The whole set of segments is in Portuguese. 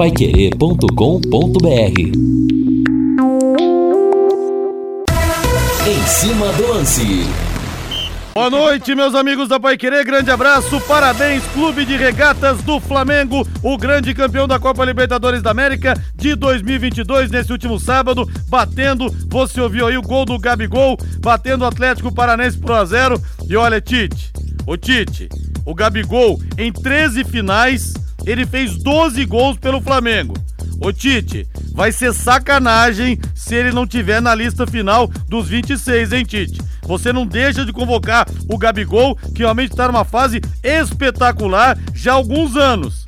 paiquerê.com.br Em cima do lance. Boa noite, meus amigos da Pai Querer. Grande abraço, parabéns, Clube de Regatas do Flamengo, o grande campeão da Copa Libertadores da América de 2022, nesse último sábado, batendo. Você ouviu aí o gol do Gabigol, batendo o Atlético Paranense pro a 0. E olha, Tite, o Tite, o Gabigol, em 13 finais, ele fez 12 gols pelo Flamengo. Ô Tite, vai ser sacanagem se ele não tiver na lista final dos 26, hein, Tite? Você não deixa de convocar o Gabigol, que realmente está numa fase espetacular já há alguns anos.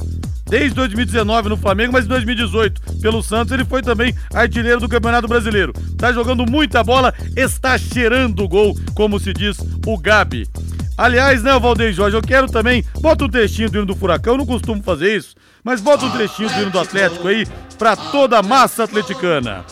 Desde 2019 no Flamengo, mas em 2018 pelo Santos ele foi também artilheiro do Campeonato Brasileiro. Tá jogando muita bola, está cheirando o gol, como se diz o Gabi. Aliás, né, Valdeir Jorge, eu quero também. Bota um trechinho do hino do Furacão, eu não costumo fazer isso, mas bota um trechinho do hino do Atlético aí pra toda a massa atleticana.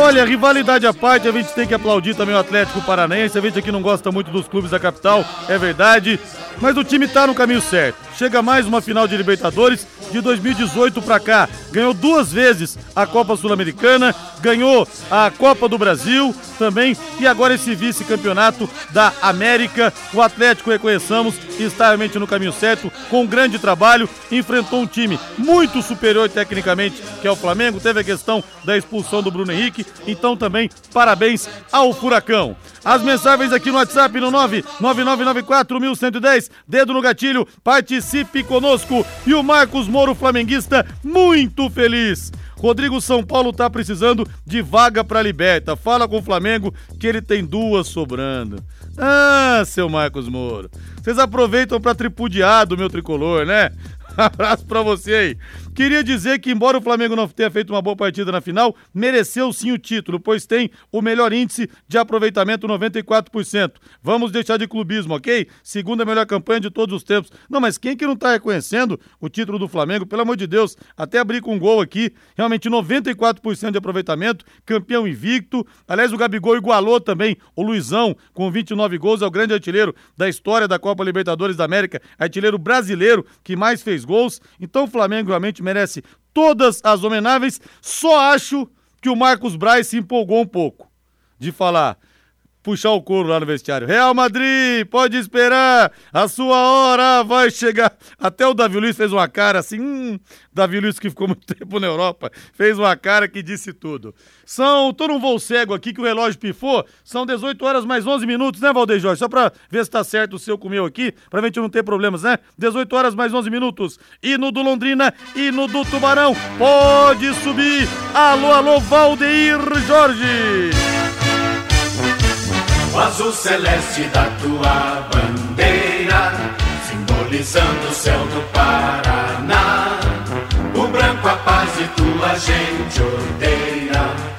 Olha, rivalidade à parte, a gente tem que aplaudir também o Atlético Paranaense. A gente aqui não gosta muito dos clubes da capital, é verdade, mas o time tá no caminho certo. Chega mais uma final de Libertadores de 2018 para cá. Ganhou duas vezes a Copa Sul-Americana, ganhou a Copa do Brasil também e agora esse vice-campeonato da América. O Atlético, reconheçamos, está realmente no caminho certo, com um grande trabalho, enfrentou um time muito superior tecnicamente, que é o Flamengo, teve a questão da expulsão do Bruno Henrique, então também parabéns ao Furacão. As mensagens aqui no WhatsApp no 999941110, dedo no gatilho, participe conosco. E o Marcos Moro, flamenguista, muito feliz. Rodrigo São Paulo tá precisando de vaga para liberta. Fala com o Flamengo que ele tem duas sobrando. Ah, seu Marcos Moro. Vocês aproveitam para tripudiar do meu tricolor, né? Abraço pra você aí. Queria dizer que, embora o Flamengo não tenha feito uma boa partida na final, mereceu sim o título, pois tem o melhor índice de aproveitamento, 94%. Vamos deixar de clubismo, ok? Segunda melhor campanha de todos os tempos. Não, mas quem que não tá reconhecendo o título do Flamengo? Pelo amor de Deus, até abrir com um gol aqui, realmente 94% de aproveitamento, campeão invicto. Aliás, o Gabigol igualou também o Luizão com 29 gols, é o grande artilheiro da história da Copa Libertadores da América, artilheiro brasileiro que mais fez gols. Então o Flamengo realmente merece todas as homenáveis. Só acho que o Marcos Braz se empolgou um pouco de falar puxar o couro lá no vestiário. Real Madrid, pode esperar, a sua hora vai chegar. Até o Davi Luiz fez uma cara assim, hum, Davi Luiz que ficou muito tempo na Europa, fez uma cara que disse tudo. São, tô num voo cego aqui que o relógio pifou, são 18 horas mais 11 minutos, né, Valdeir Jorge? Só pra ver se tá certo o seu com o meu aqui, pra gente não ter problemas, né? 18 horas mais 11 minutos. E no do Londrina, e no do Tubarão, pode subir. Alô, alô, Valdeir Jorge o azul celeste da tua bandeira, simbolizando o céu do Paraná. O branco a paz e tua gente odeia.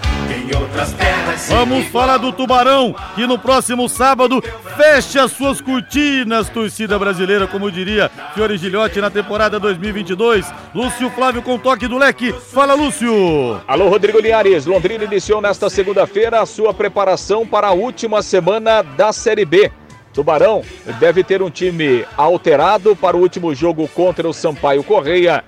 Em outras terras. Vamos falar do Tubarão, que no próximo sábado fecha suas cortinas, torcida brasileira, como diria Fiore Gilhote na temporada 2022. Lúcio Flávio com toque do leque. Fala, Lúcio. Alô, Rodrigo Linhares. Londrina iniciou nesta segunda-feira a sua preparação para a última semana da Série B. Tubarão deve ter um time alterado para o último jogo contra o Sampaio Correia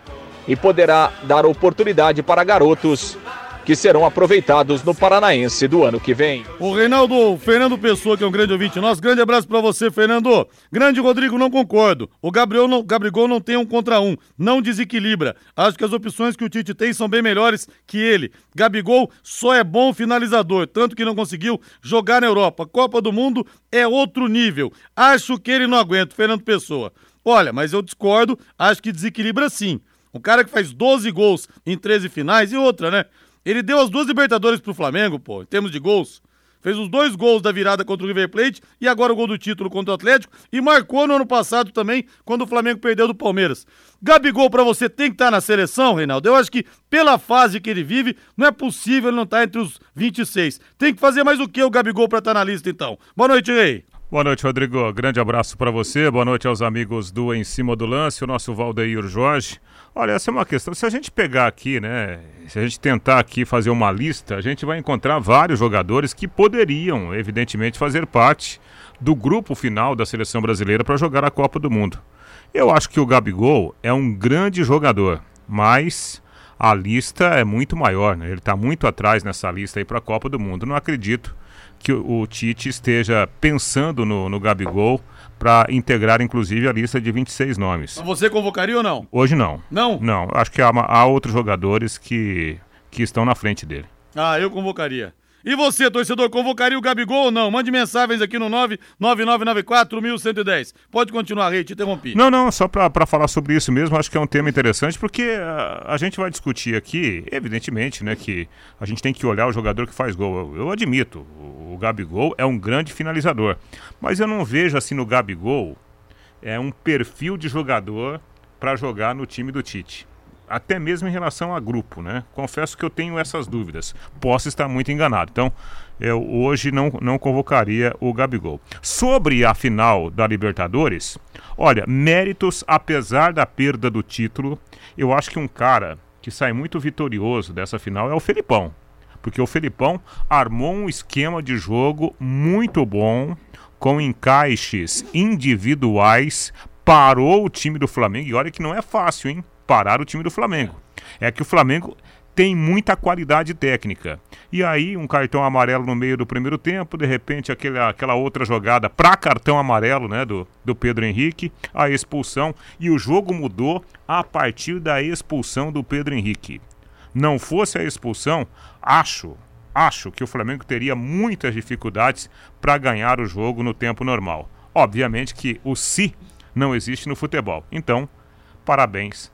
e poderá dar oportunidade para garotos que serão aproveitados no Paranaense do ano que vem. O Reinaldo Fernando Pessoa, que é um grande ouvinte nosso, grande abraço para você, Fernando. Grande Rodrigo, não concordo. O Gabriel não, Gabrigol não tem um contra um, não desequilibra. Acho que as opções que o Tite tem são bem melhores que ele. Gabigol só é bom finalizador, tanto que não conseguiu jogar na Europa. Copa do Mundo é outro nível. Acho que ele não aguenta, Fernando Pessoa. Olha, mas eu discordo, acho que desequilibra sim. Um cara que faz 12 gols em 13 finais e outra, né? Ele deu as duas Libertadores pro Flamengo, pô, em termos de gols. Fez os dois gols da virada contra o River Plate e agora o gol do título contra o Atlético e marcou no ano passado também, quando o Flamengo perdeu do Palmeiras. Gabigol para você tem que estar tá na seleção, Reinaldo. Eu acho que pela fase que ele vive, não é possível ele não estar tá entre os 26. Tem que fazer mais o que o Gabigol para estar tá na lista então. Boa noite, Rei. Boa noite, Rodrigo. Grande abraço para você. Boa noite aos amigos do Em Cima do Lance, o nosso Valdeir Jorge. Olha, essa é uma questão. Se a gente pegar aqui, né? Se a gente tentar aqui fazer uma lista, a gente vai encontrar vários jogadores que poderiam, evidentemente, fazer parte do grupo final da seleção brasileira para jogar a Copa do Mundo. Eu acho que o Gabigol é um grande jogador, mas a lista é muito maior, né? Ele está muito atrás nessa lista aí para a Copa do Mundo. Não acredito que o, o Tite esteja pensando no, no Gabigol para integrar, inclusive, a lista de 26 nomes. Você convocaria ou não? Hoje não. Não? Não. Acho que há, há outros jogadores que, que estão na frente dele. Ah, eu convocaria. E você, torcedor, convocaria o Gabigol ou não? Mande mensagens aqui no 99994-1110. Pode continuar, Rei, te interrompi. Não, não, só para falar sobre isso mesmo, acho que é um tema interessante, porque a, a, gente vai discutir aqui, evidentemente, né, que a gente tem que olhar o jogador que faz gol. Eu, eu admito, o, o Gabigol é um grande finalizador, mas eu não vejo assim no Gabigol é um perfil de jogador para jogar no time do Tite até mesmo em relação a grupo, né? Confesso que eu tenho essas dúvidas. Posso estar muito enganado. Então, eu hoje não, não convocaria o Gabigol. Sobre a final da Libertadores, olha, méritos apesar da perda do título, eu acho que um cara que sai muito vitorioso dessa final é o Felipão. Porque o Felipão armou um esquema de jogo muito bom, com encaixes individuais, parou o time do Flamengo. E olha que não é fácil, hein? Parar o time do Flamengo. É que o Flamengo tem muita qualidade técnica. E aí, um cartão amarelo no meio do primeiro tempo, de repente, aquele, aquela outra jogada para cartão amarelo né, do, do Pedro Henrique, a expulsão, e o jogo mudou a partir da expulsão do Pedro Henrique. Não fosse a expulsão, acho, acho que o Flamengo teria muitas dificuldades para ganhar o jogo no tempo normal. Obviamente que o si não existe no futebol. Então, parabéns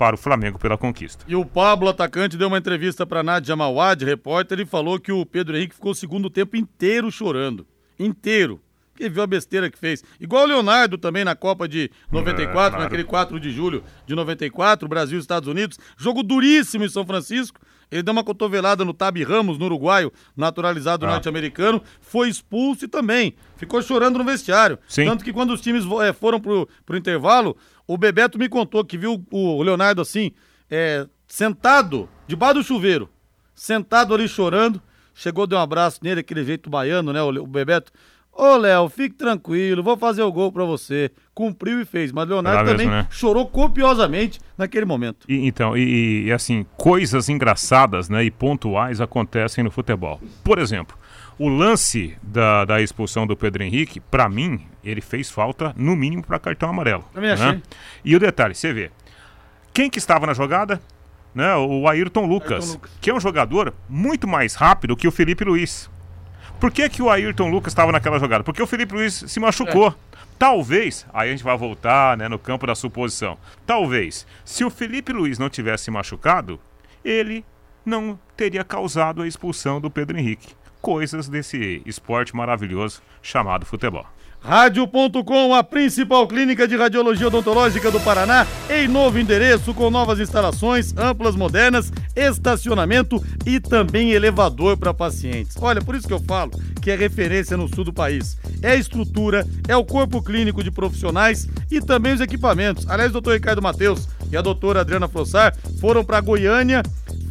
para o Flamengo pela conquista. E o Pablo, atacante, deu uma entrevista para Nádia Mawad, repórter, e falou que o Pedro Henrique ficou o segundo tempo inteiro chorando. Inteiro. Que viu a besteira que fez. Igual o Leonardo também na Copa de 94, é, claro. naquele 4 de julho de 94, Brasil e Estados Unidos. Jogo duríssimo em São Francisco. Ele deu uma cotovelada no Tabi Ramos, no uruguaio, naturalizado ah. norte-americano, foi expulso e também ficou chorando no vestiário. Sim. Tanto que quando os times é, foram pro, pro intervalo, o Bebeto me contou que viu o Leonardo assim, é, sentado, debaixo do chuveiro, sentado ali chorando. Chegou, deu um abraço nele, aquele jeito baiano, né? O, Bebeto. Ô, Léo, fique tranquilo, vou fazer o gol pra você. Cumpriu e fez, mas Leonardo também né? chorou copiosamente naquele momento. E, então, e, e, assim, coisas engraçadas né, e pontuais acontecem no futebol. Por exemplo, o lance da, da expulsão do Pedro Henrique, para mim, ele fez falta no mínimo para cartão amarelo. Também achei. Né? E o detalhe, você vê, quem que estava na jogada? Né, o Ayrton Lucas, Ayrton Lucas, que é um jogador muito mais rápido que o Felipe Luiz. Por que, que o Ayrton Lucas estava naquela jogada? Porque o Felipe Luiz se machucou. É. Talvez, aí a gente vai voltar né, no campo da suposição. Talvez, se o Felipe Luiz não tivesse machucado, ele não teria causado a expulsão do Pedro Henrique coisas desse esporte maravilhoso chamado futebol. Rádio.com, a principal clínica de radiologia odontológica do Paraná, em novo endereço, com novas instalações, amplas, modernas, estacionamento e também elevador para pacientes. Olha, por isso que eu falo que é referência no sul do país. É a estrutura, é o corpo clínico de profissionais e também os equipamentos. Aliás, o doutor Ricardo Matheus e a doutora Adriana Frossar foram para Goiânia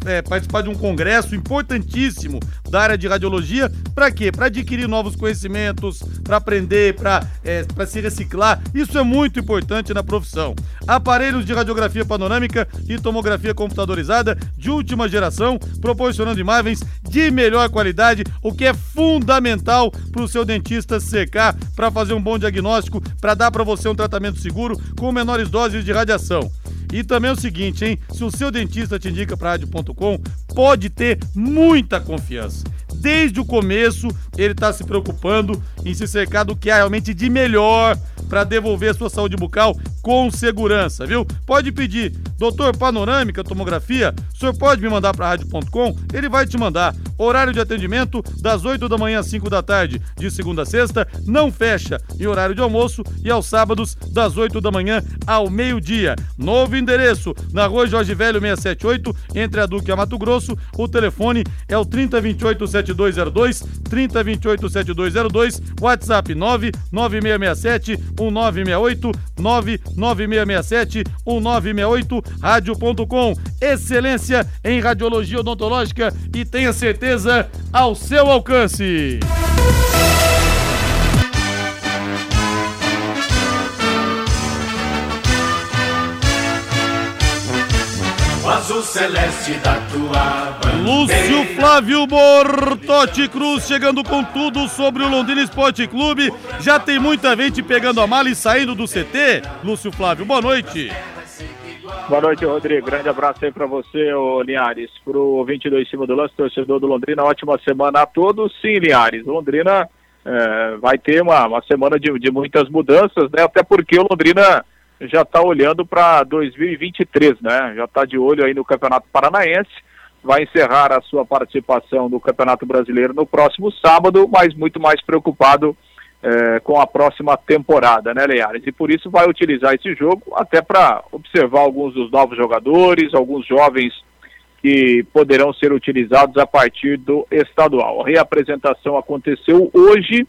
é, participar de um congresso importantíssimo da área de radiologia. Para quê? Para adquirir novos conhecimentos, para aprender, para é, se reciclar. Isso é muito importante na profissão. Aparelhos de radiografia panorâmica e tomografia computadorizada de última geração, proporcionando imagens de melhor qualidade, o que é fundamental para o seu dentista secar, para fazer um bom diagnóstico, para dar para você um tratamento seguro com menores doses de radiação. E também é o seguinte, hein? Se o seu dentista te indica para rádio.com, pode ter muita confiança. Desde o começo, ele está se preocupando em se cercar do que há realmente de melhor para devolver a sua saúde bucal com segurança, viu? Pode pedir, doutor Panorâmica Tomografia, o senhor pode me mandar para rádio.com, ele vai te mandar. Horário de atendimento das 8 da manhã às 5 da tarde, de segunda a sexta, não fecha em horário de almoço e aos sábados das 8 da manhã ao meio-dia. Novo endereço, na rua Jorge Velho 678, entre a Duque e a Mato Grosso. O telefone é o 3028 7202, 3028 7202, WhatsApp 99667 1968, 99667 1968, rádio.com. Excelência em radiologia odontológica e tenha certeza ao seu alcance. O azul celeste da tua bandeira. Lúcio Flávio Bortotti Cruz chegando com tudo sobre o Londrina Esporte Clube. Já tem muita gente pegando a mala e saindo do CT. Lúcio Flávio, boa noite. Boa noite, Rodrigo. Grande abraço aí pra você, ô Linhares. Pro 22 em cima do lance, torcedor do Londrina, ótima semana a todos. Sim, Linhares, Londrina é, vai ter uma, uma semana de, de muitas mudanças, né? Até porque o Londrina já está olhando para 2023, né? Já está de olho aí no Campeonato Paranaense. Vai encerrar a sua participação no Campeonato Brasileiro no próximo sábado, mas muito mais preocupado eh, com a próxima temporada, né, Leares? E por isso vai utilizar esse jogo até para observar alguns dos novos jogadores, alguns jovens que poderão ser utilizados a partir do estadual. A reapresentação aconteceu hoje,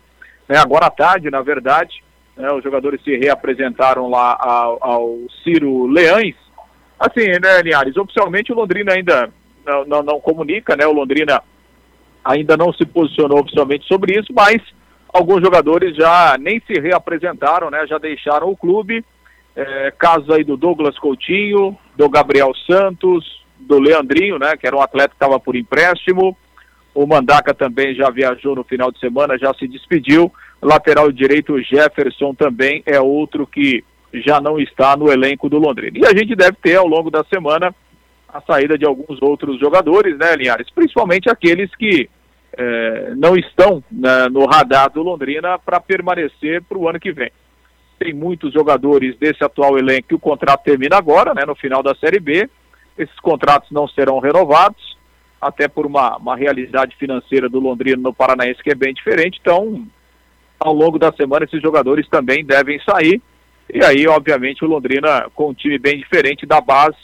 né, agora à tarde, na verdade. Né, os jogadores se reapresentaram lá ao, ao Ciro Leães. Assim, né, Linhares, oficialmente o Londrina ainda não, não, não comunica, né? O Londrina ainda não se posicionou oficialmente sobre isso, mas alguns jogadores já nem se reapresentaram, né? Já deixaram o clube. É, aí do Douglas Coutinho, do Gabriel Santos, do Leandrinho, né? Que era um atleta que estava por empréstimo. O Mandaca também já viajou no final de semana, já se despediu. Lateral direito Jefferson também é outro que já não está no elenco do Londrina. E a gente deve ter ao longo da semana a saída de alguns outros jogadores, né, Linhares? Principalmente aqueles que eh, não estão né, no radar do Londrina para permanecer para o ano que vem. Tem muitos jogadores desse atual elenco que o contrato termina agora, né, no final da Série B. Esses contratos não serão renovados, até por uma, uma realidade financeira do Londrina no Paranaense que é bem diferente. Então, ao longo da semana, esses jogadores também devem sair. E aí, obviamente, o Londrina com um time bem diferente da base,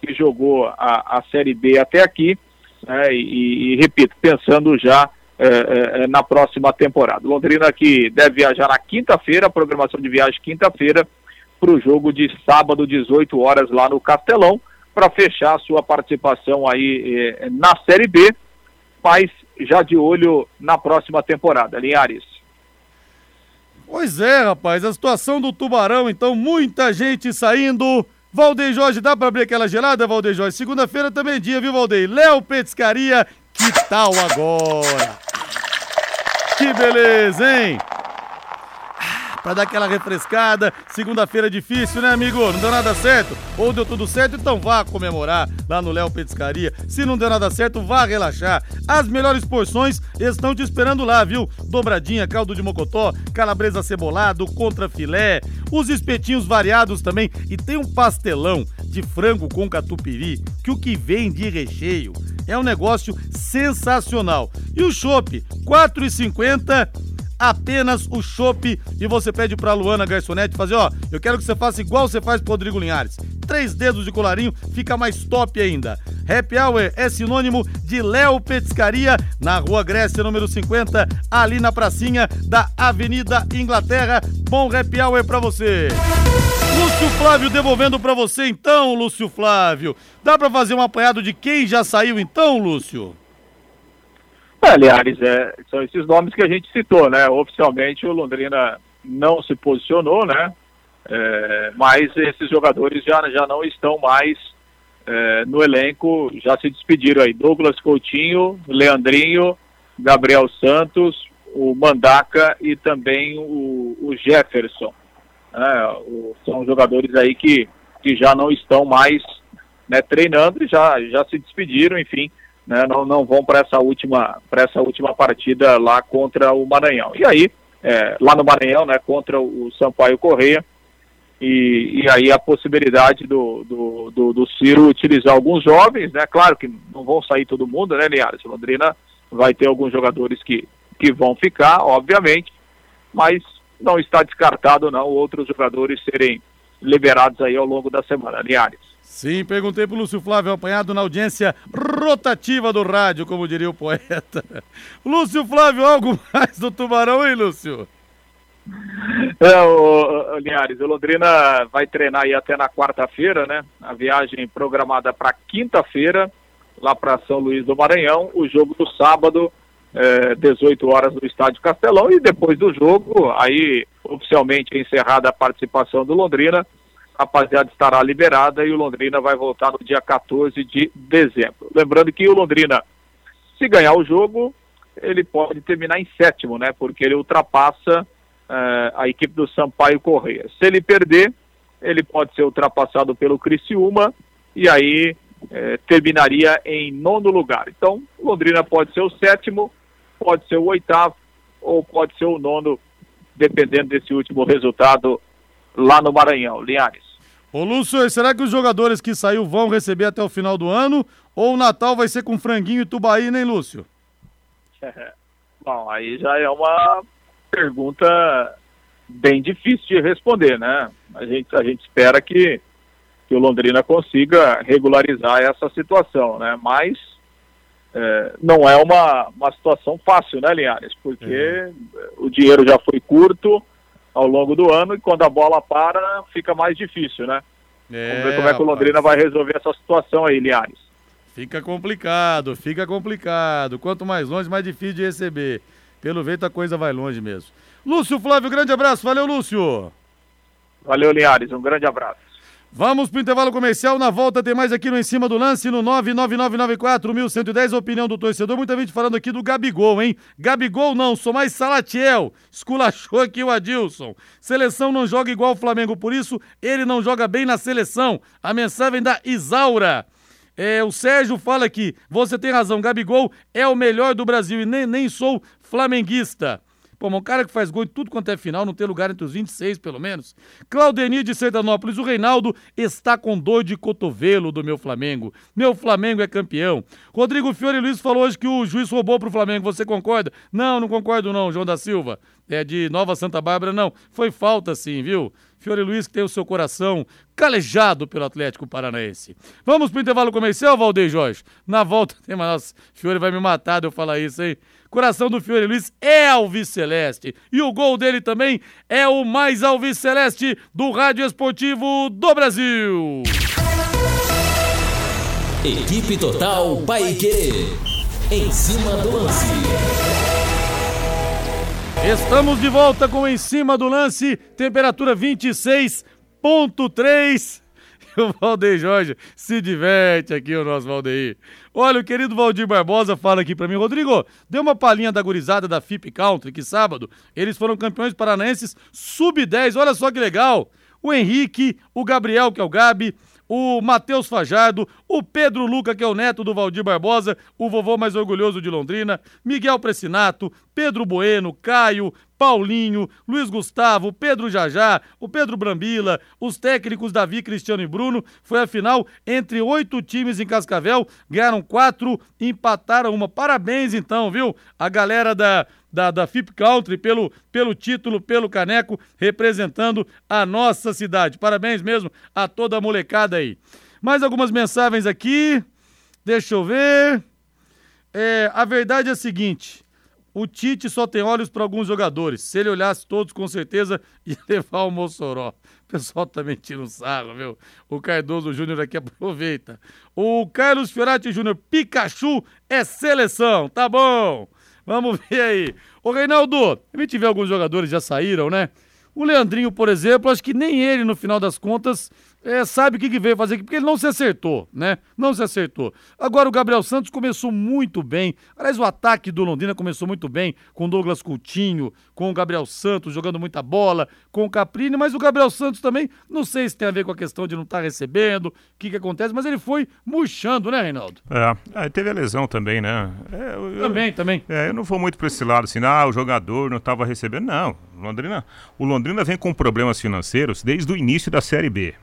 que jogou a, a Série B até aqui, né, e, e, repito, pensando já é, é, na próxima temporada. Londrina que deve viajar na quinta-feira, programação de viagem quinta-feira, para o jogo de sábado, 18 horas, lá no Castelão, para fechar a sua participação aí é, na Série B, mas já de olho na próxima temporada. Linhares. Pois é, rapaz, a situação do Tubarão, então, muita gente saindo. Valdeir Jorge, dá pra abrir aquela gelada, Valdeir Jorge? Segunda-feira também é dia, viu, Valdeir? Léo Petiscaria, que tal agora? Que beleza, hein? Pra dar aquela refrescada, segunda-feira é difícil, né, amigo? Não deu nada certo? Ou deu tudo certo, então vá comemorar lá no Léo Petiscaria. Se não deu nada certo, vá relaxar. As melhores porções estão te esperando lá, viu? Dobradinha, caldo de mocotó, calabresa cebolado, contra filé, os espetinhos variados também e tem um pastelão de frango com catupiry que o que vem de recheio é um negócio sensacional. E o chopp, R$ 4,50 apenas o chopp e você pede pra Luana Garçonete fazer, ó, eu quero que você faça igual você faz pro Rodrigo Linhares. Três dedos de colarinho, fica mais top ainda. Happy Hour é sinônimo de Léo Petiscaria, na Rua Grécia, número 50, ali na pracinha da Avenida Inglaterra. Bom Happy Hour pra você. Lúcio Flávio devolvendo pra você então, Lúcio Flávio. Dá pra fazer um apanhado de quem já saiu então, Lúcio? Aliás, é, são esses nomes que a gente citou, né? Oficialmente o Londrina não se posicionou, né? É, mas esses jogadores já, já não estão mais é, no elenco, já se despediram aí. Douglas Coutinho, Leandrinho, Gabriel Santos, o Mandaca e também o, o Jefferson. É, o, são jogadores aí que, que já não estão mais né, treinando e já, já se despediram, enfim né, não, não vão para essa última para essa última partida lá contra o Maranhão. E aí, é, lá no Maranhão, né, contra o Sampaio Correia, E, e aí a possibilidade do, do, do, do, Ciro utilizar alguns jovens, né? Claro que não vão sair todo mundo, né, Linhares? Londrina vai ter alguns jogadores que, que vão ficar, obviamente, mas não está descartado não outros jogadores serem liberados aí ao longo da semana, Linhares. Sim, perguntei pro Lúcio Flávio, apanhado na audiência rotativa do rádio, como diria o poeta. Lúcio Flávio, algo mais do Tubarão, hein, Lúcio? É, o, o Linhares, o Londrina vai treinar aí até na quarta-feira, né? A viagem programada para quinta-feira, lá para São Luís do Maranhão. O jogo do sábado, é, 18 horas no Estádio Castelão. E depois do jogo, aí oficialmente encerrada a participação do Londrina, rapaziada estará liberada e o Londrina vai voltar no dia 14 de dezembro. Lembrando que o Londrina, se ganhar o jogo, ele pode terminar em sétimo, né? Porque ele ultrapassa uh, a equipe do Sampaio Correia. Se ele perder, ele pode ser ultrapassado pelo Criciúma e aí uh, terminaria em nono lugar. Então, Londrina pode ser o sétimo, pode ser o oitavo ou pode ser o nono, dependendo desse último resultado lá no Maranhão. Linhares. Ô Lúcio, será que os jogadores que saiu vão receber até o final do ano? Ou o Natal vai ser com franguinho e tubaí, nem Lúcio? Bom, aí já é uma pergunta bem difícil de responder, né? A gente, a gente espera que, que o Londrina consiga regularizar essa situação, né? Mas é, não é uma, uma situação fácil, né, Linhares? Porque é. o dinheiro já foi curto ao longo do ano e quando a bola para fica mais difícil, né? É, Vamos ver como é que o Londrina vai resolver essa situação aí, Linhares. Fica complicado, fica complicado. Quanto mais longe, mais difícil de receber. Pelo jeito a coisa vai longe mesmo. Lúcio Flávio, grande abraço. Valeu, Lúcio. Valeu, Linhares. Um grande abraço. Vamos para o intervalo comercial. Na volta tem mais aqui no Em Cima do Lance, no 99994-1110. Opinião do torcedor. Muita gente falando aqui do Gabigol, hein? Gabigol não, sou mais Salatiel. Esculachou aqui o Adilson. Seleção não joga igual o Flamengo, por isso ele não joga bem na seleção. A mensagem da Isaura. É, o Sérgio fala aqui, você tem razão, Gabigol é o melhor do Brasil e nem, nem sou flamenguista. Pô, um cara que faz gol em tudo quanto é final, não tem lugar entre os 26, pelo menos. Claudenir de Sertanópolis, o Reinaldo está com dor de cotovelo do meu Flamengo. Meu Flamengo é campeão. Rodrigo Fiore Luiz falou hoje que o juiz roubou pro Flamengo. Você concorda? Não, não concordo não, João da Silva. É de Nova Santa Bárbara, não. Foi falta sim, viu? Fiore Luiz que tem o seu coração calejado pelo Atlético Paranaense. Vamos pro intervalo comercial, Valdeir Jorge? Na volta tem mais. Fiore vai me matar de eu falar isso, hein? Coração do Fiore Luiz é alviceleste. E o gol dele também é o mais alviceleste do Rádio Esportivo do Brasil. Equipe Total Paique. Em cima do lance. Estamos de volta com Em Cima do Lance, temperatura 26.3 o Valdeir Jorge se diverte aqui, o nosso Valdeir. Olha, o querido Valdir Barbosa fala aqui para mim, Rodrigo, deu uma palhinha da gurizada da FIP Country, que sábado eles foram campeões paranaenses sub-10, olha só que legal. O Henrique, o Gabriel, que é o Gabi, o Matheus Fajardo, o Pedro Luca, que é o neto do Valdir Barbosa, o vovô mais orgulhoso de Londrina, Miguel Precinato, Pedro Bueno, Caio, Paulinho, Luiz Gustavo, Pedro Jajá, o Pedro Brambila, os técnicos Davi, Cristiano e Bruno. Foi a final entre oito times em Cascavel, ganharam quatro, empataram uma. Parabéns então, viu? A galera da, da, da FIP Country pelo, pelo título, pelo caneco, representando a nossa cidade. Parabéns mesmo a toda a molecada aí. Mais algumas mensagens aqui. Deixa eu ver. É, a verdade é a seguinte: o Tite só tem olhos para alguns jogadores. Se ele olhasse todos, com certeza ia levar o Mossoró. O pessoal também tira um sarro, viu? O Cardoso Júnior aqui aproveita. O Carlos Fiorati Júnior, Pikachu é seleção. Tá bom. Vamos ver aí. Ô, Reinaldo, a gente vê alguns jogadores já saíram, né? O Leandrinho, por exemplo, acho que nem ele, no final das contas, é, sabe o que, que veio fazer aqui, porque ele não se acertou, né? Não se acertou. Agora o Gabriel Santos começou muito bem. Aliás, o ataque do Londrina começou muito bem, com o Douglas Coutinho, com o Gabriel Santos jogando muita bola, com o Caprini, mas o Gabriel Santos também, não sei se tem a ver com a questão de não estar tá recebendo, o que, que acontece, mas ele foi murchando, né, Reinaldo? É, aí teve a lesão também, né? É, eu, também, também. É, eu não vou muito para esse lado, assim, ah, o jogador não estava recebendo. Não, Londrina, o Londrina vem com problemas financeiros desde o início da Série B.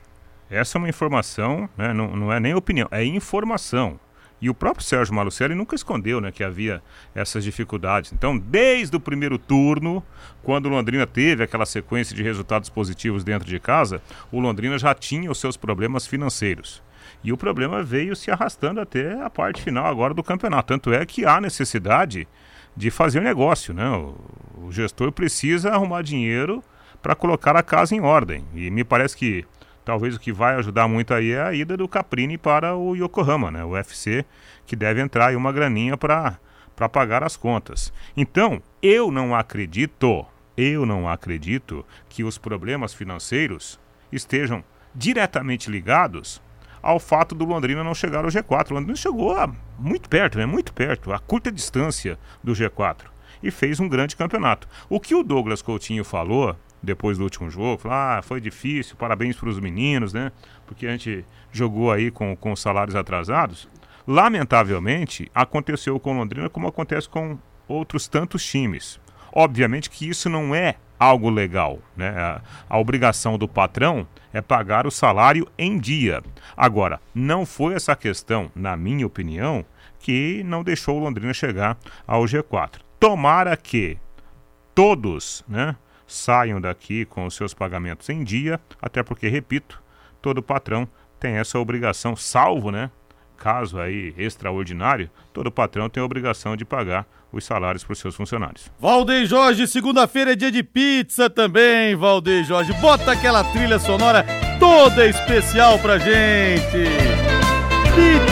Essa é uma informação, né, não, não é nem opinião, é informação. E o próprio Sérgio Malucelli nunca escondeu né, que havia essas dificuldades. Então, desde o primeiro turno, quando o Londrina teve aquela sequência de resultados positivos dentro de casa, o Londrina já tinha os seus problemas financeiros. E o problema veio se arrastando até a parte final agora do campeonato. Tanto é que há necessidade de fazer negócio. Né? O, o gestor precisa arrumar dinheiro para colocar a casa em ordem. E me parece que talvez o que vai ajudar muito aí é a ida do Caprini para o Yokohama, né? O UFC, que deve entrar aí uma graninha para pagar as contas. Então, eu não acredito, eu não acredito que os problemas financeiros estejam diretamente ligados ao fato do Londrina não chegar ao G4. O Londrina chegou a, muito perto, né? Muito perto, a curta distância do G4 e fez um grande campeonato. O que o Douglas Coutinho falou depois do último jogo, falou, ah, foi difícil, parabéns para os meninos, né? Porque a gente jogou aí com, com salários atrasados. Lamentavelmente, aconteceu com Londrina como acontece com outros tantos times. Obviamente que isso não é algo legal, né? A, a obrigação do patrão é pagar o salário em dia. Agora, não foi essa questão, na minha opinião, que não deixou o Londrina chegar ao G4. Tomara que todos, né? Saiam daqui com os seus pagamentos em dia, até porque, repito, todo patrão tem essa obrigação, salvo, né? Caso aí extraordinário, todo patrão tem a obrigação de pagar os salários para os seus funcionários. Valdeir Jorge, segunda-feira é dia de pizza também, Valdeir Jorge. Bota aquela trilha sonora toda especial pra gente.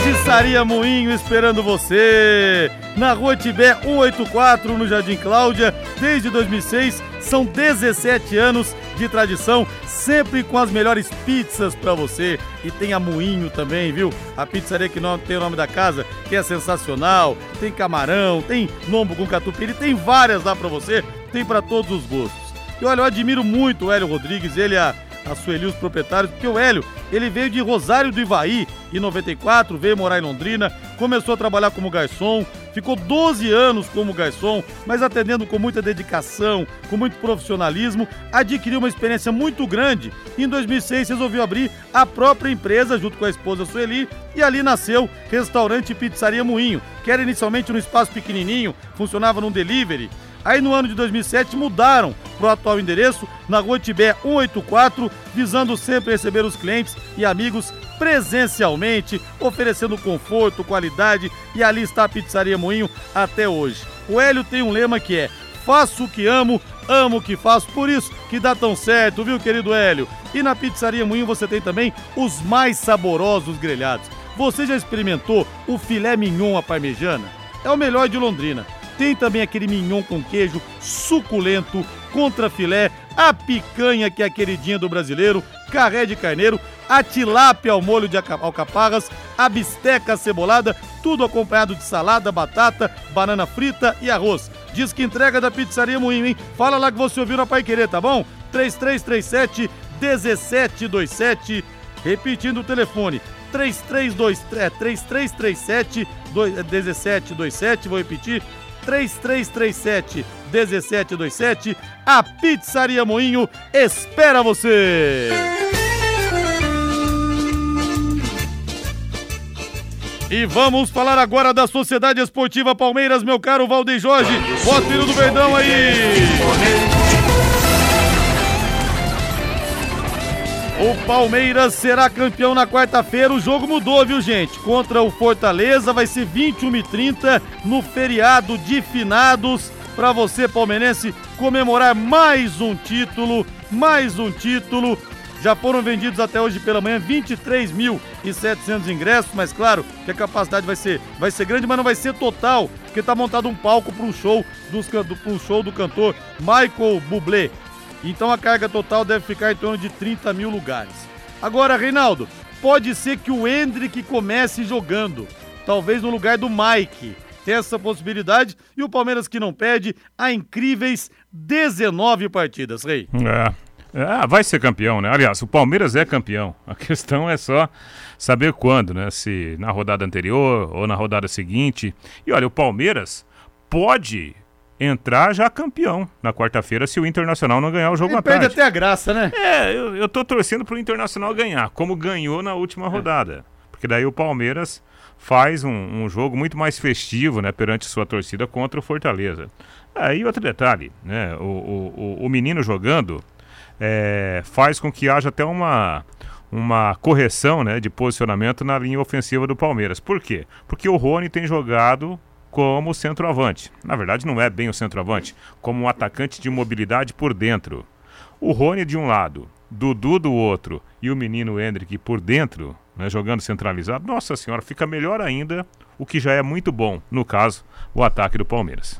Pizzaria Moinho esperando você. Na Rua Tibé 184, no Jardim Cláudia, desde 2006. São 17 anos de tradição, sempre com as melhores pizzas para você. E tem a Moinho também, viu? A pizzaria que não tem o nome da casa, que é sensacional. Tem camarão, tem lombo com catupiry, tem várias lá para você. Tem para todos os gostos. E olha, eu admiro muito o Hélio Rodrigues, ele é a Sueli, os proprietários, porque o Hélio, ele veio de Rosário do Ivaí, em 94, veio morar em Londrina, começou a trabalhar como garçom, ficou 12 anos como garçom, mas atendendo com muita dedicação, com muito profissionalismo, adquiriu uma experiência muito grande. Em 2006 resolveu abrir a própria empresa junto com a esposa Sueli e ali nasceu Restaurante Pizzaria Moinho, que era inicialmente num espaço pequenininho, funcionava num delivery, Aí no ano de 2007 mudaram para o atual endereço, na Rua Tibé 184, visando sempre receber os clientes e amigos presencialmente, oferecendo conforto, qualidade e ali está a Pizzaria Moinho até hoje. O Hélio tem um lema que é: faço o que amo, amo o que faço, por isso que dá tão certo, viu, querido Hélio? E na Pizzaria Moinho você tem também os mais saborosos grelhados. Você já experimentou o filé mignon à parmejana? É o melhor de Londrina. Tem também aquele mignon com queijo suculento, contra filé, a picanha que é a queridinha do brasileiro, carré de carneiro, a tilápia ao molho de alcaparras, a bisteca cebolada, tudo acompanhado de salada, batata, banana frita e arroz. Diz que entrega da Pizzaria Moinho, hein? Fala lá que você ouviu na Pai Querer, tá bom? 3337 1727. Repetindo o telefone, 3323, é, 3337 1727, vou repetir, 3337 1727. A Pizzaria Moinho espera você! E vamos falar agora da Sociedade Esportiva Palmeiras, meu caro Valdeir Jorge. Bota o do Verdão aí! O Palmeiras será campeão na quarta-feira. O jogo mudou, viu, gente? Contra o Fortaleza vai ser 21 e 30 no feriado de finados para você palmeirense comemorar mais um título, mais um título. Já foram vendidos até hoje pela manhã 23.700 ingressos, mas claro que a capacidade vai ser, vai ser grande, mas não vai ser total, porque está montado um palco para um show, do, um show do cantor Michael Bublé. Então a carga total deve ficar em torno de 30 mil lugares. Agora, Reinaldo, pode ser que o Hendrick comece jogando, talvez no lugar do Mike. Tem essa possibilidade e o Palmeiras que não pede a incríveis 19 partidas, Rei. É. É, vai ser campeão, né? Aliás, o Palmeiras é campeão. A questão é só saber quando, né? Se na rodada anterior ou na rodada seguinte. E olha, o Palmeiras pode entrar já campeão na quarta-feira se o Internacional não ganhar o jogo Ele à tarde. perde até a graça, né? É, eu, eu tô torcendo pro Internacional ganhar, como ganhou na última rodada. Porque daí o Palmeiras faz um, um jogo muito mais festivo, né, perante sua torcida contra o Fortaleza. Aí outro detalhe, né, o, o, o- o menino jogando é, faz com que haja até uma, uma correção né, de posicionamento na linha ofensiva do Palmeiras. Por quê? Porque o Rony tem jogado como centroavante. Na verdade, não é bem o centroavante, como um atacante de mobilidade por dentro. O Rony de um lado, Dudu do outro e o menino Hendrick por dentro, né, jogando centralizado, nossa senhora, fica melhor ainda o que já é muito bom, no caso, o ataque do Palmeiras.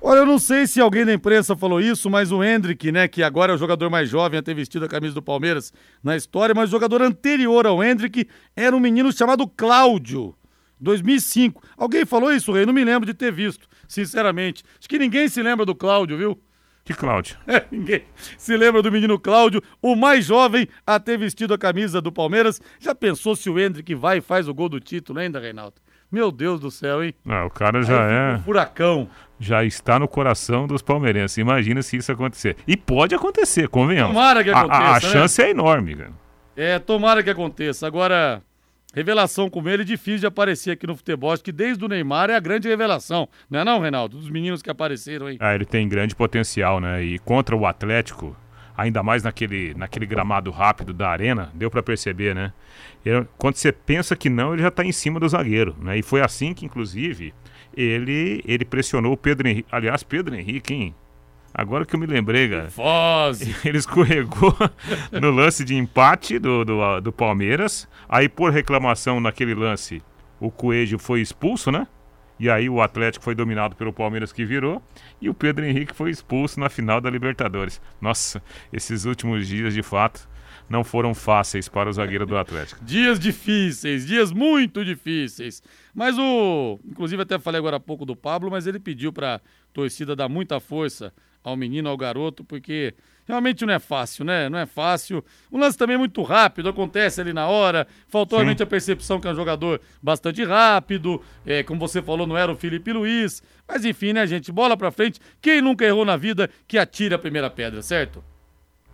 Olha, eu não sei se alguém da imprensa falou isso, mas o Hendrick, né, que agora é o jogador mais jovem a ter vestido a camisa do Palmeiras na história, mas o jogador anterior ao Hendrick era um menino chamado Cláudio, 2005. Alguém falou isso, Rei? Não me lembro de ter visto, sinceramente. Acho que ninguém se lembra do Cláudio, viu? Que Cláudio? É, ninguém se lembra do menino Cláudio, o mais jovem a ter vestido a camisa do Palmeiras. Já pensou se o Hendrick vai e faz o gol do título ainda, Reinaldo? Meu Deus do céu, hein? Ah, o cara já Aí é. um furacão. já está no coração dos palmeirenses. Imagina se isso acontecer. E pode acontecer, convenhamos. Tomara que A- a, a aconteça, né? chance é enorme, cara. É, tomara que aconteça. Agora, revelação como ele, difícil de aparecer aqui no futebol. Acho que desde o Neymar é a grande revelação. Não é não, Reinaldo? Dos meninos que apareceram aí. Ah, ele tem grande potencial, né? E contra o Atlético, ainda mais naquele, naquele gramado rápido da arena, deu pra perceber, né? Ele- quando você pensa que não, ele já tá em cima do zagueiro, né? E foi assim que, inclusive, ele, ele pressionou o Pedro Henrique. Aliás, Pedro Henrique, hein? Agora que eu me lembrei, cara. Foz! Ele escorregou no lance de empate do, do, do Palmeiras. Aí, por reclamação naquele lance, o Coelho foi expulso, né? E aí o Atlético foi dominado pelo Palmeiras que virou. E o Pedro Henrique foi expulso na final da Libertadores. Nossa, esses últimos dias, de fato, não foram fáceis para o zagueiro do Atlético. Dias difíceis, dias muito difíceis. Mas o. Inclusive, até falei agora há pouco do Pablo, mas ele pediu pra torcida dar muita força ao menino, ao garoto, porque realmente não é fácil, né? Não é fácil. O lance também é muito rápido, acontece ali na hora. Faltou Sim. realmente a percepção que é um jogador bastante rápido. É, como você falou, não era o Felipe Luiz. Mas enfim, né, gente? Bola pra frente. Quem nunca errou na vida, que atire a primeira pedra, certo?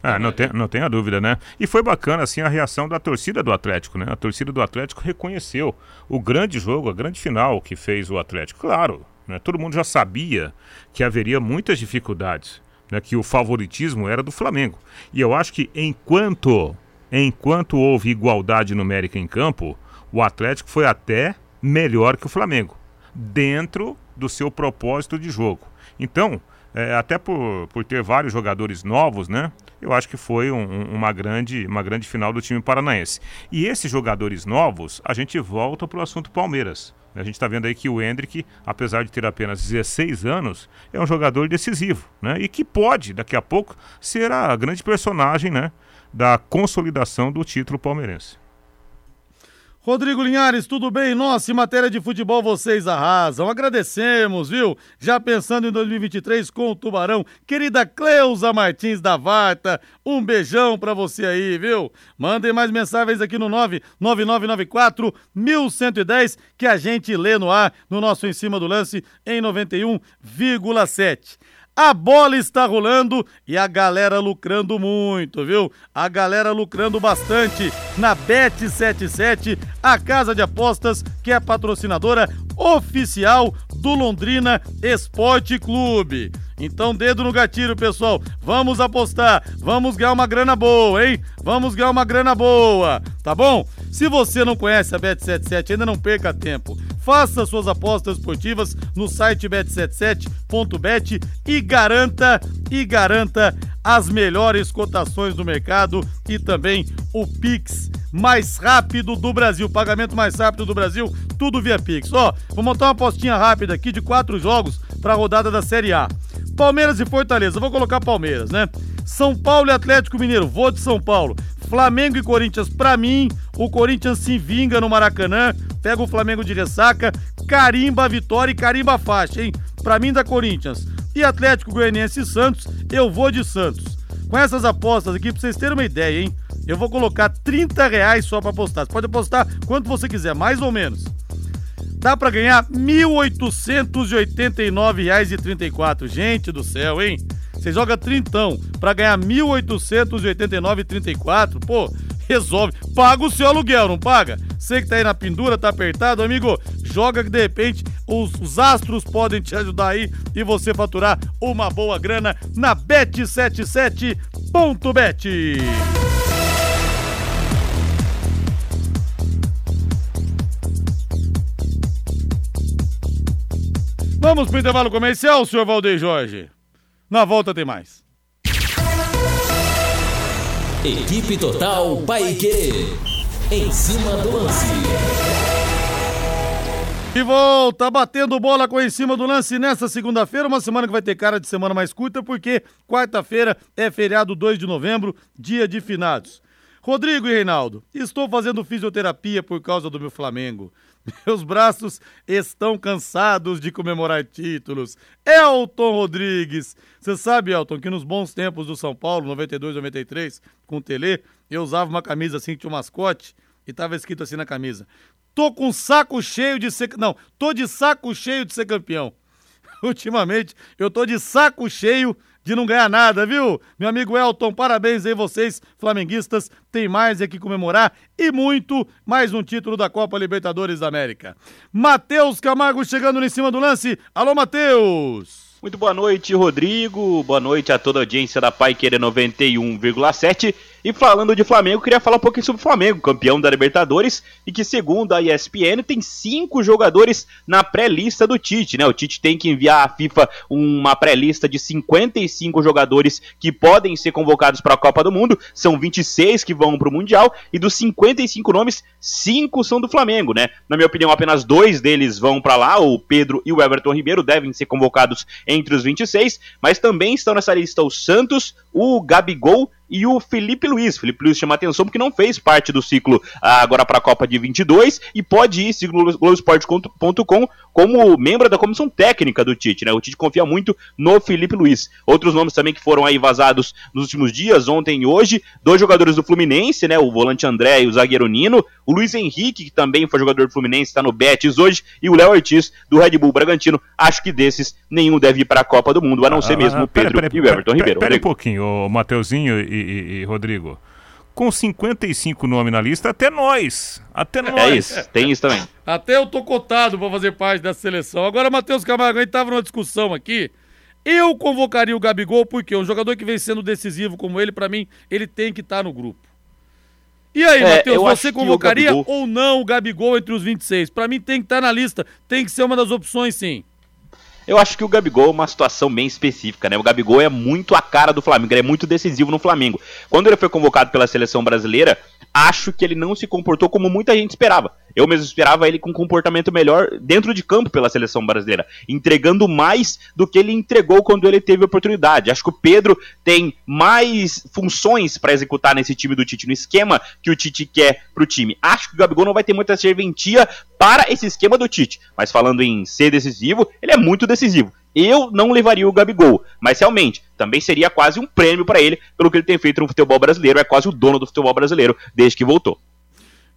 Ah, não, tem, não tenha dúvida, né? E foi bacana, assim, a reação da torcida do Atlético, né? A torcida do Atlético reconheceu o grande jogo, a grande final que fez o Atlético. Claro, né? todo mundo já sabia que haveria muitas dificuldades, né? Que o favoritismo era do Flamengo. E eu acho que enquanto, enquanto houve igualdade numérica em campo, o Atlético foi até melhor que o Flamengo, dentro do seu propósito de jogo. Então, é, até por, por ter vários jogadores novos, né? Eu acho que foi um- um- uma, grande, uma grande final do time paranaense. E esses jogadores novos, a gente volta para o assunto Palmeiras. A gente está vendo aí que o Hendrick, apesar de ter apenas 16 anos, é um jogador decisivo, né? E que pode, daqui a pouco, ser a grande personagem, né? Da consolidação do título palmeirense. Rodrigo Linhares, tudo bem? Nossa, em matéria de futebol vocês arrasam. Agradecemos, viu? Já pensando em 2023 com o Tubarão. Querida Cleusa Martins da Varta, um beijão pra você aí, viu? Mandem mais mensagens aqui no 99994 1110 que a gente lê no ar no nosso Em Cima do Lance em 91,7. A bola está rolando e a galera lucrando muito, viu? A galera lucrando bastante na Bet77, a casa de apostas que é patrocinadora oficial do Londrina Esporte Clube. Então, dedo no gatilho, pessoal. Vamos apostar. Vamos ganhar uma grana boa, hein? Vamos ganhar uma grana boa, tá bom? Se você não conhece a Bet77, ainda não perca tempo. Faça suas apostas esportivas no site bet77.bet e garanta e garanta as melhores cotações do mercado e também o Pix mais rápido do Brasil, pagamento mais rápido do Brasil, tudo via Pix. Ó, vou montar uma apostinha rápida aqui de quatro jogos para a rodada da Série A. Palmeiras e Fortaleza, vou colocar Palmeiras, né? São Paulo e Atlético Mineiro, vou de São Paulo. Flamengo e Corinthians, pra mim, o Corinthians se vinga no Maracanã, pega o Flamengo de ressaca, carimba a vitória e carimba a faixa, hein? Pra mim, da Corinthians. E Atlético Goianiense e Santos, eu vou de Santos. Com essas apostas aqui, pra vocês terem uma ideia, hein? Eu vou colocar 30 reais só pra apostar. Você pode apostar quanto você quiser, mais ou menos. Dá pra ganhar R$ 1.889,34. Gente do céu, hein? Você joga trintão pra ganhar R$ 1.889,34. Pô, resolve. Paga o seu aluguel, não paga? Você que tá aí na pendura, tá apertado, amigo, joga que de repente os, os astros podem te ajudar aí e você faturar uma boa grana na bet77.bet. Vamos pro intervalo comercial, senhor Valdeir Jorge. Na volta tem mais. Equipe Total Paique. Em cima do lance. E volta batendo bola com em cima do lance nesta segunda-feira, uma semana que vai ter cara de semana mais curta, porque quarta-feira é feriado 2 de novembro, dia de finados. Rodrigo e Reinaldo, estou fazendo fisioterapia por causa do meu Flamengo. Meus braços estão cansados de comemorar títulos. Elton Rodrigues. Você sabe, Elton, que nos bons tempos do São Paulo, 92, 93, com o Tele, eu usava uma camisa assim que tinha um mascote e tava escrito assim na camisa: Tô com saco cheio de ser. Não, tô de saco cheio de ser campeão. Ultimamente, eu tô de saco cheio de não ganhar nada, viu? Meu amigo Elton, parabéns aí vocês, flamenguistas. Tem mais aqui comemorar e muito mais um título da Copa Libertadores da América. Matheus Camargo chegando em cima do lance. Alô, Matheus! Muito boa noite, Rodrigo. Boa noite a toda a audiência da Pai Querer 91,7. E falando de Flamengo, queria falar um pouquinho sobre o Flamengo, campeão da Libertadores, e que segundo a ESPN tem cinco jogadores na pré-lista do Tite, né? O Tite tem que enviar à FIFA uma pré-lista de 55 jogadores que podem ser convocados para a Copa do Mundo, são 26 que vão para o Mundial, e dos 55 nomes, cinco são do Flamengo, né? Na minha opinião, apenas dois deles vão para lá, o Pedro e o Everton Ribeiro devem ser convocados entre os 26, mas também estão nessa lista o Santos, o Gabigol e o Felipe Luiz. Felipe Luiz chama atenção porque não fez parte do ciclo ah, agora para a Copa de 22 e pode ir, segundo Globoesporte.com, como membro da comissão técnica do Tite, né? O Tite confia muito no Felipe Luiz. Outros nomes também que foram aí vazados nos últimos dias, ontem e hoje, dois jogadores do Fluminense, né? O volante André e o zagueiro Nino, o Luiz Henrique, que também foi jogador do Fluminense, está no Betis hoje, e o Léo Ortiz, do Red Bull Bragantino. Acho que desses, nenhum deve ir para a Copa do Mundo, a não ser mesmo o Pedro pera, pera, e o Everton pera, Ribeiro. Pera, um pouquinho, o Mateuzinho e, e, e Rodrigo com 55 nomes na lista, até nós. Até nós. É isso, tem isso também. Até eu tô cotado pra fazer parte dessa seleção. Agora, Matheus Camargo, a gente tava numa discussão aqui. Eu convocaria o Gabigol porque um jogador que vem sendo decisivo como ele, para mim, ele tem que estar tá no grupo. E aí, é, Matheus, você convocaria Gabigol... ou não o Gabigol entre os 26? Para mim tem que estar tá na lista, tem que ser uma das opções sim. Eu acho que o Gabigol é uma situação bem específica, né? O Gabigol é muito a cara do Flamengo, ele é muito decisivo no Flamengo. Quando ele foi convocado pela seleção brasileira, acho que ele não se comportou como muita gente esperava. Eu mesmo esperava ele com um comportamento melhor dentro de campo pela seleção brasileira, entregando mais do que ele entregou quando ele teve oportunidade. Acho que o Pedro tem mais funções para executar nesse time do Tite, no esquema que o Tite quer pro time. Acho que o Gabigol não vai ter muita serventia para esse esquema do Tite, mas falando em ser decisivo, ele é muito decisivo. Eu não levaria o Gabigol, mas realmente também seria quase um prêmio para ele pelo que ele tem feito no futebol brasileiro. É quase o dono do futebol brasileiro desde que voltou.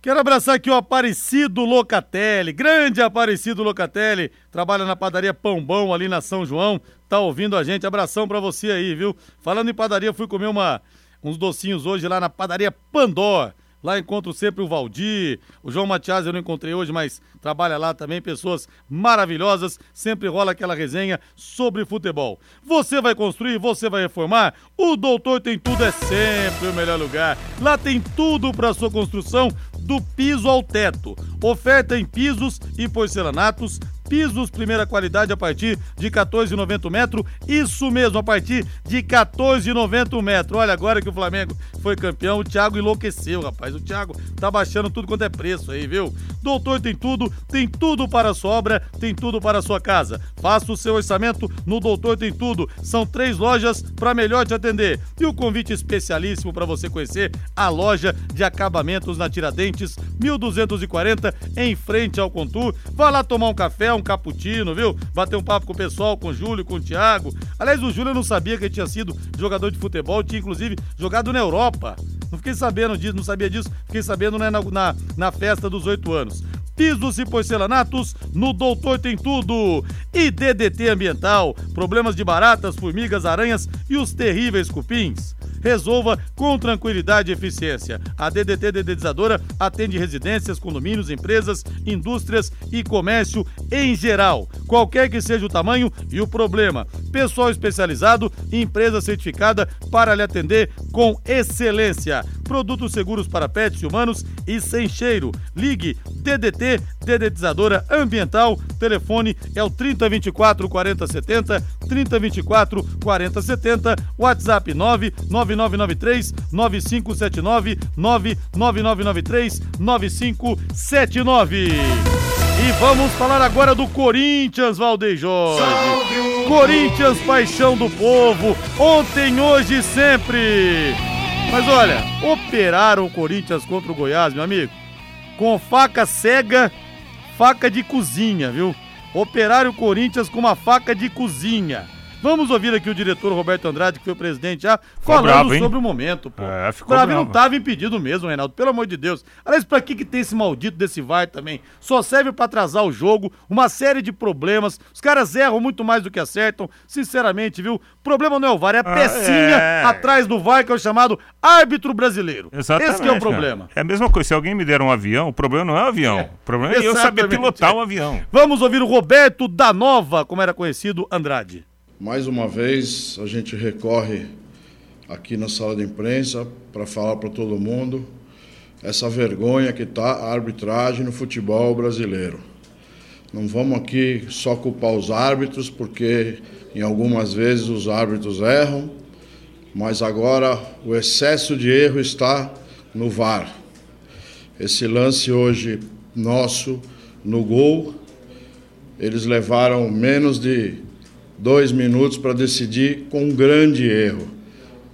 Quero abraçar aqui o Aparecido Locatelli, grande Aparecido Locatelli, trabalha na padaria Pão Bom ali na São João, tá ouvindo a gente, abração para você aí, viu? Falando em padaria, fui comer uma, uns docinhos hoje lá na padaria Pandor, Lá encontro sempre o Valdir, o João Matias eu não encontrei hoje, mas trabalha lá também, pessoas maravilhosas. Sempre rola aquela resenha sobre futebol. Você vai construir, você vai reformar? O Doutor Tem Tudo é sempre o melhor lugar. Lá tem tudo para sua construção, do piso ao teto. Oferta em pisos e porcelanatos Pisos primeira qualidade a partir de 14,90 metro. Isso mesmo, a partir de 14,90 metro. Olha, agora que o Flamengo foi campeão, o Thiago enlouqueceu, rapaz. O Thiago tá baixando tudo quanto é preço aí, viu? Doutor tem tudo, tem tudo para a sua obra, tem tudo para a sua casa. Faça o seu orçamento no Doutor Tem Tudo. São três lojas para melhor te atender. E o convite especialíssimo para você conhecer a loja de acabamentos na Tiradentes, 1240, em frente ao Contur. Vá lá tomar um café, um cappuccino, viu? Bater um papo com o pessoal, com o Júlio, com o Thiago. Aliás, o Júlio eu não sabia que ele tinha sido jogador de futebol, tinha inclusive jogado na Europa. Não fiquei sabendo disso, não sabia disso, fiquei sabendo né, na, na, na festa dos oito anos pisos e porcelanatos, no Doutor Tem Tudo. E DDT Ambiental, problemas de baratas, formigas, aranhas e os terríveis cupins. Resolva com tranquilidade e eficiência. A DDT Dedetizadora atende residências, condomínios, empresas, indústrias e comércio em geral, qualquer que seja o tamanho e o problema. Pessoal especializado e empresa certificada para lhe atender com excelência. Produtos seguros para pets e humanos e sem cheiro. Ligue DDT Dedetizadora Ambiental. Telefone é o 3024 4070, 3024 4070, WhatsApp 99993 9579 99993 9579. E vamos falar agora do Corinthians, Valdeir Jorge. Corinthians, paixão do povo, ontem, hoje e sempre. Mas olha, operaram o Corinthians contra o Goiás, meu amigo, com faca cega, faca de cozinha, viu? Operaram o Corinthians com uma faca de cozinha. Vamos ouvir aqui o diretor Roberto Andrade, que foi o presidente já, falando bravo, sobre o momento, pô. É, ficou Bravo, não bravo. tava impedido mesmo, Reinaldo, pelo amor de Deus. Aliás, pra que que tem esse maldito desse VAR também? Só serve pra atrasar o jogo, uma série de problemas. Os caras erram muito mais do que acertam, sinceramente, viu? O problema não é o VAR, é a Ah, pecinha é. atrás do VAR, que é o chamado árbitro brasileiro. Exatamente. Esse que é o cara. problema. É a mesma coisa. Se alguém me der um avião, o problema não é o avião. O problema é eu saber Exatamente. pilotar o avião. Vamos ouvir o Roberto da Nova, como era conhecido, Andrade. Mais uma vez, a gente recorre aqui na sala de imprensa para falar para todo mundo essa vergonha que está a arbitragem no futebol brasileiro. Não vamos aqui só culpar os árbitros, porque em algumas vezes os árbitros erram, mas agora o excesso de erro está no VAR. Esse lance hoje nosso no gol, eles levaram menos de dois minutos para decidir com um grande erro.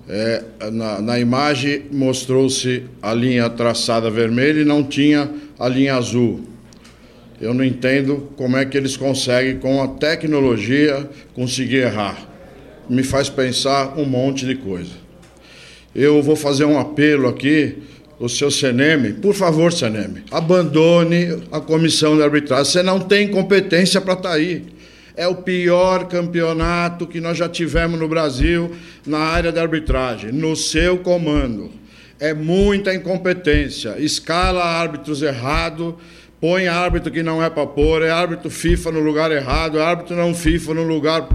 É, na, na imagem mostrou-se a linha traçada vermelha e não tinha a linha azul. Eu não entendo como é que eles conseguem, com a tecnologia, conseguir errar. Me faz pensar um monte de coisa. Eu vou fazer um apelo aqui, o seu Seneme, por favor, Seneme, abandone a comissão de arbitragem. Você não tem competência para estar aí. É o pior campeonato que nós já tivemos no Brasil na área de arbitragem, no seu comando. É muita incompetência. Escala árbitros errado, põe árbitro que não é para pôr, é árbitro FIFA no lugar errado, é árbitro não FIFA no lugar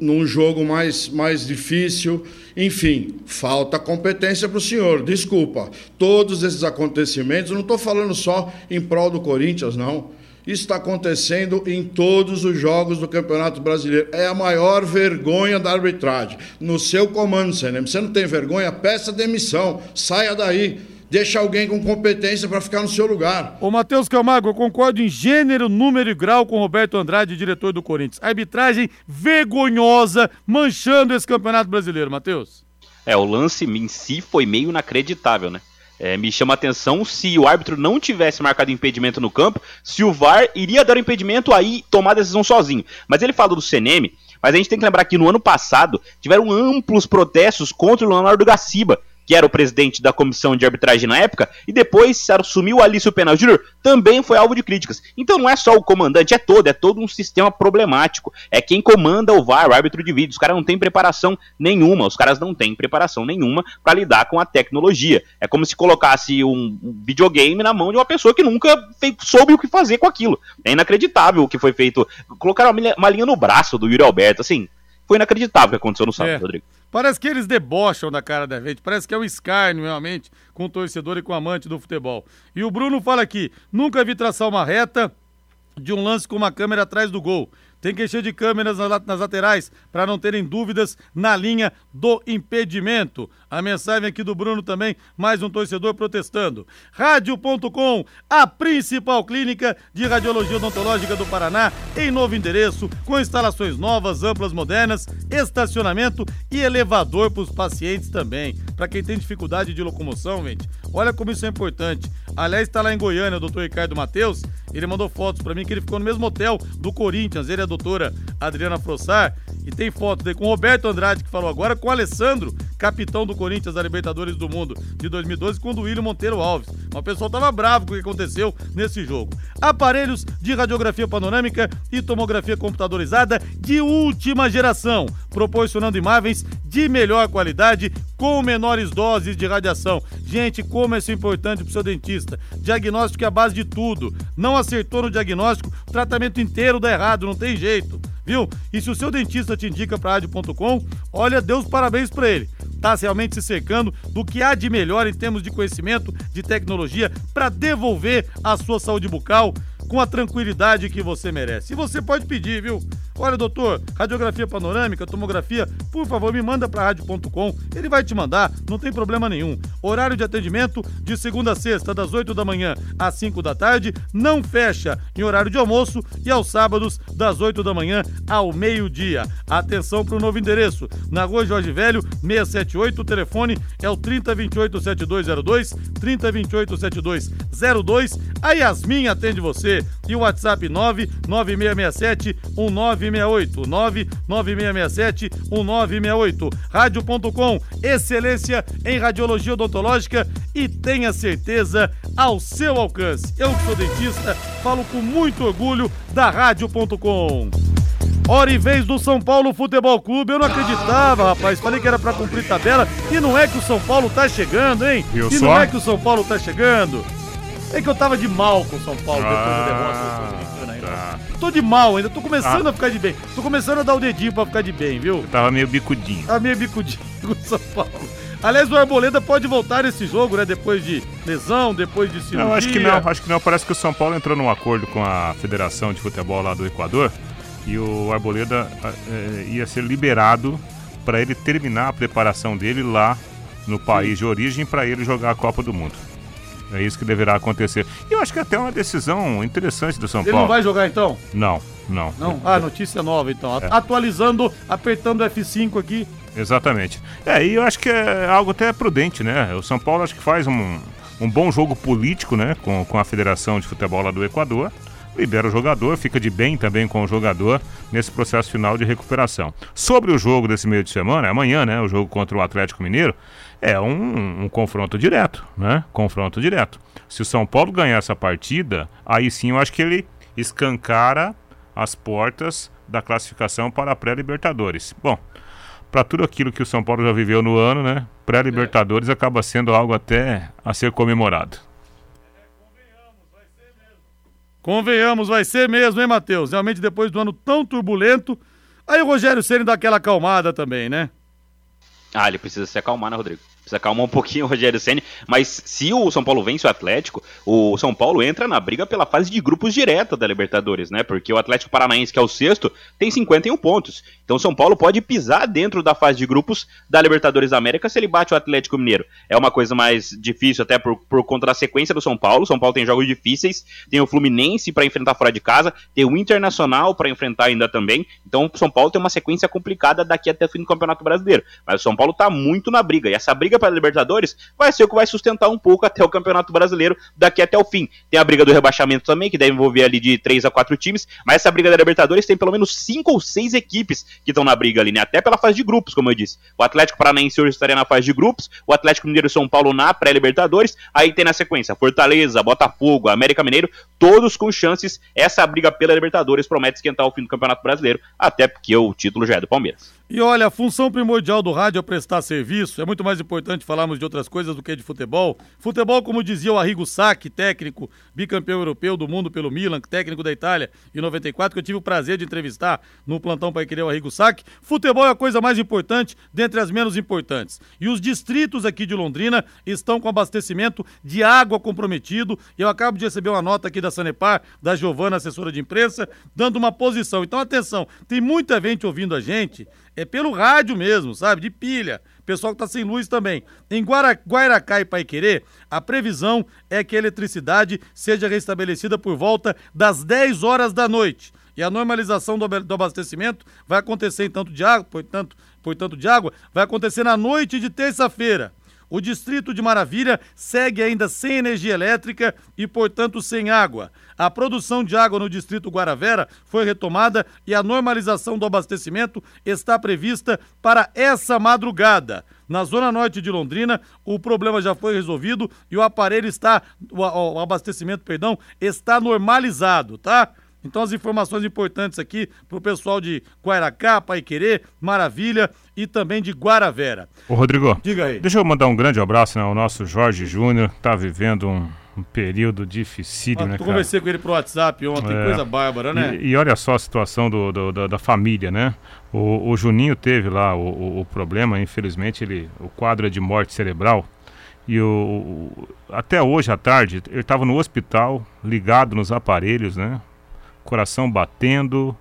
num jogo mais, mais difícil. Enfim, falta competência para o senhor. Desculpa. Todos esses acontecimentos, não estou falando só em prol do Corinthians, não. Isso está acontecendo em todos os jogos do Campeonato Brasileiro. É a maior vergonha da arbitragem. No seu comando, Senem. Você não tem vergonha? Peça demissão. Saia daí. Deixa alguém com competência para ficar no seu lugar. Ô, Matheus Camargo, eu concordo em gênero, número e grau com o Roberto Andrade, diretor do Corinthians. Arbitragem vergonhosa, manchando esse campeonato brasileiro, Matheus. É, o lance em si foi meio inacreditável, né? É, me chama a atenção se o árbitro não tivesse marcado impedimento no campo, se o VAR iria dar o impedimento aí tomar a decisão sozinho. Mas ele falou do CNM, mas a gente tem que lembrar que no ano passado tiveram amplos protestos contra o Leonardo Gaciba, que era o presidente da comissão de arbitragem na época, e depois assumiu o Alício Penal Júnior, também foi alvo de críticas. Então não é só o comandante, é todo, é todo um sistema problemático. É quem comanda o VAR, o árbitro de vídeo. Os caras não têm preparação nenhuma, os caras não têm preparação nenhuma para lidar com a tecnologia. É como se colocasse um videogame na mão de uma pessoa que nunca fei- soube o que fazer com aquilo. É inacreditável o que foi feito. Colocaram uma linha- uma linha no braço do Yuri Alberto, assim. Foi inacreditável o que aconteceu no sábado, É. Rodrigo. Parece que eles debocham da cara da gente, parece que é um escárnio realmente com o torcedor e com o amante do futebol. E o Bruno fala aqui: nunca vi traçar uma reta de um lance com uma câmera atrás do gol. Tem que encher de câmeras nas laterais para não terem dúvidas na linha do impedimento. A mensagem aqui do Bruno também, mais um torcedor protestando. Rádio.com, a principal clínica de radiologia odontológica do Paraná, em novo endereço, com instalações novas, amplas, modernas, estacionamento e elevador para os pacientes também. Para quem tem dificuldade de locomoção, gente, olha como isso é importante. Aliás, está lá em Goiânia o doutor Ricardo Matheus, ele mandou fotos para mim que ele ficou no mesmo hotel do Corinthians, ele é doutora Adriana Frossar, e tem foto dele com Roberto Andrade, que falou agora, com Alessandro, capitão do Corinthians da Libertadores do Mundo de 2012, com o William Monteiro Alves. O pessoal tava bravo com o que aconteceu nesse jogo. Aparelhos de radiografia panorâmica e tomografia computadorizada de última geração, proporcionando imagens de melhor qualidade com menores doses de radiação. Gente, como isso é importante pro seu dentista. Diagnóstico é a base de tudo. Não acertou no diagnóstico, o tratamento inteiro dá errado, não tem jeito viu? E se o seu dentista te indica para rádio.com, olha, Deus parabéns para ele. Tá realmente se cercando do que há de melhor em termos de conhecimento, de tecnologia, para devolver a sua saúde bucal com a tranquilidade que você merece. E você pode pedir, viu? Olha, doutor, radiografia panorâmica, tomografia, por favor, me manda para rádio.com. Ele vai te mandar, não tem problema nenhum. Horário de atendimento de segunda a sexta, das 8 da manhã às 5 da tarde, não fecha em horário de almoço e aos sábados, das 8 da manhã ao meio-dia. Atenção para o novo endereço, na rua Jorge Velho, 678, o telefone é o 3028-7202, 3028-7202. A Yasmin atende você e o WhatsApp 99667 1968 99667 1968. Rádio.com, excelência em radiologia odontológica e tenha certeza ao seu alcance. Eu que sou dentista, falo com muito orgulho da Rádio.com. Hora e vez do São Paulo Futebol Clube. Eu não acreditava, rapaz. Falei que era para cumprir tabela. E não é que o São Paulo tá chegando, hein? Eu e só? não é que o São Paulo tá chegando. É que eu tava de mal com o São Paulo depois da Ah, derrota. Tô de mal ainda, tô começando Ah. a ficar de bem. Tô começando a dar o dedinho pra ficar de bem, viu? Tava meio bicudinho. Tá meio bicudinho com o São Paulo. Aliás, o Arboleda pode voltar nesse jogo, né? Depois de lesão, depois de cirurgia. Não, acho que não, acho que não. Parece que o São Paulo entrou num acordo com a Federação de Futebol lá do Equador e o Arboleda eh, ia ser liberado para ele terminar a preparação dele lá no país de origem para ele jogar a Copa do Mundo. É isso que deverá acontecer. E eu acho que até é uma decisão interessante do São Ele Paulo. não vai jogar então? Não, não. Não? Ah, notícia nova então. É. Atualizando, apertando F5 aqui. Exatamente. É, e eu acho que é algo até prudente, né? O São Paulo acho que faz um, um bom jogo político, né? Com, com a Federação de Futebol lá do Equador. Libera o jogador, fica de bem também com o jogador nesse processo final de recuperação. Sobre o jogo desse meio de semana, amanhã, né? O jogo contra o Atlético Mineiro, é um, um confronto direto, né? Confronto direto. Se o São Paulo ganhar essa partida, aí sim eu acho que ele escancara as portas da classificação para a pré-Libertadores. Bom, para tudo aquilo que o São Paulo já viveu no ano, né? Pré-Libertadores acaba sendo algo até a ser comemorado. Convenhamos, vai ser mesmo, hein, Matheus? Realmente, depois do ano tão turbulento. Aí o Rogério Ceni dá aquela acalmada também, né? Ah, ele precisa se acalmar, né, Rodrigo? Precisa acalmar um pouquinho o Rogério Senni. Mas se o São Paulo vence o Atlético, o São Paulo entra na briga pela fase de grupos direta da Libertadores, né? Porque o Atlético Paranaense, que é o sexto, tem 51 pontos. Então o São Paulo pode pisar dentro da fase de grupos da Libertadores da América se ele bate o Atlético Mineiro. É uma coisa mais difícil, até por, por conta da sequência do São Paulo. São Paulo tem jogos difíceis, tem o Fluminense para enfrentar fora de casa, tem o Internacional para enfrentar ainda também. Então o São Paulo tem uma sequência complicada daqui até o fim do Campeonato Brasileiro. Mas o São Paulo tá muito na briga. E essa briga para a Libertadores vai ser o que vai sustentar um pouco até o Campeonato Brasileiro daqui até o fim. Tem a briga do rebaixamento também, que deve envolver ali de 3 a 4 times, mas essa briga da Libertadores tem pelo menos 5 ou 6 equipes que estão na briga ali, né? Até pela fase de grupos, como eu disse. O Atlético Paranaense hoje estaria na fase de grupos, o Atlético Mineiro e São Paulo na pré-Libertadores, aí tem na sequência Fortaleza, Botafogo, América Mineiro, todos com chances. Essa briga pela Libertadores promete esquentar o fim do Campeonato Brasileiro, até porque o título já é do Palmeiras. E olha, a função primordial do rádio é prestar serviço, é muito mais importante importante falarmos de outras coisas do que de futebol. Futebol, como dizia o Arrigo Sacchi, técnico, bicampeão europeu do mundo pelo Milan, técnico da Itália em 94, que eu tive o prazer de entrevistar no plantão para querer o Arrigo Sacchi. Futebol é a coisa mais importante dentre as menos importantes. E os distritos aqui de Londrina estão com abastecimento de água comprometido. E eu acabo de receber uma nota aqui da Sanepar, da Giovana, assessora de imprensa, dando uma posição. Então, atenção, tem muita gente ouvindo a gente é pelo rádio mesmo, sabe? De pilha. Pessoal que tá sem luz também. Em Guara, Guairacá e Paiquerê, a previsão é que a eletricidade seja restabelecida por volta das 10 horas da noite. E a normalização do, do abastecimento vai acontecer em tanto de água, portanto, portanto de água, vai acontecer na noite de terça-feira. O distrito de Maravilha segue ainda sem energia elétrica e, portanto, sem água. A produção de água no distrito Guaravera foi retomada e a normalização do abastecimento está prevista para essa madrugada. Na zona norte de Londrina, o problema já foi resolvido e o aparelho está, o, abastecimento, perdão, está normalizado, tá? Então as informações importantes aqui para o pessoal de Guairacá, Paiquerê, Maravilha e também de Guaravera. Ô Rodrigo, diga aí. Deixa eu mandar um grande abraço né, ao nosso Jorge Júnior, que está vivendo um, um, período dificílio, ah, né, cara? conversei com ele pro WhatsApp ontem, é, coisa bárbara, né? E, e, olha só a situação do, do da, da, família, né? O, o, Juninho teve lá o, o, o problema, infelizmente, ele, o quadro é de morte cerebral. E o, até hoje à tarde, ele estava no hospital, ligado nos aparelhos, né? Coração batendo,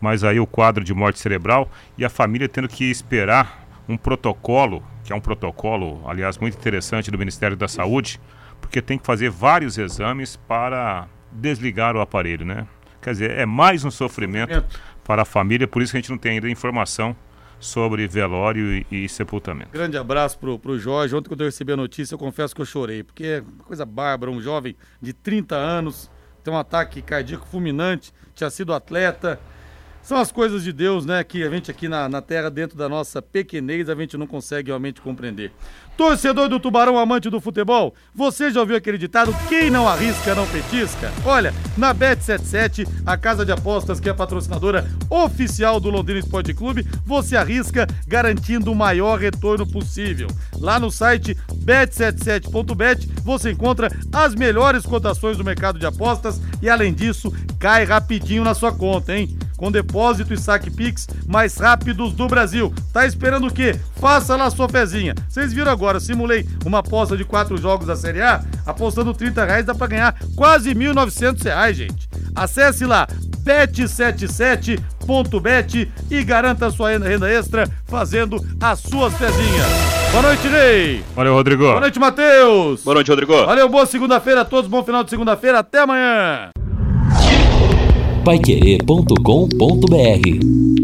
mas aí o quadro de morte cerebral e a família tendo que esperar um protocolo, que é um protocolo, aliás, muito interessante do Ministério da Saúde, porque tem que fazer vários exames para desligar o aparelho, né? Quer dizer, é mais um sofrimento para a família, por isso que a gente não tem ainda informação sobre velório e, e sepultamento. Grande abraço pro, pro Jorge. Ontem quando eu recebi a notícia, eu confesso que eu chorei, porque é coisa bárbara, um jovem de 30 anos tem um ataque cardíaco fulminante, tinha sido atleta. São as coisas de Deus, né? Que a gente aqui na, na Terra, dentro da nossa pequenez, a gente não consegue realmente compreender. Torcedor do Tubarão, amante do futebol, você já ouviu aquele ditado: quem não arrisca não petisca? Olha, na Bet77, a casa de apostas que é patrocinadora oficial do Londrina Esporte Clube, você arrisca garantindo o maior retorno possível. Lá no site bet77.bet você encontra as melhores cotações do mercado de apostas e, além disso, cai rapidinho na sua conta, hein? Com depósito e saque Pix mais rápidos do Brasil. Tá esperando o quê? Faça lá sua fezinha. Vocês viram agora, simulei uma aposta de quatro jogos da Série A, apostando 30 reais dá pra ganhar quase 1.900 reais, gente. Acesse lá bet77.bet e garanta sua renda extra fazendo as suas fezinhas. Boa noite, Ney. Valeu, Rodrigo. Boa noite, Matheus. Boa noite, Rodrigo. Valeu, boa segunda-feira a todos, bom final de segunda-feira, até amanhã paiquerê.com.br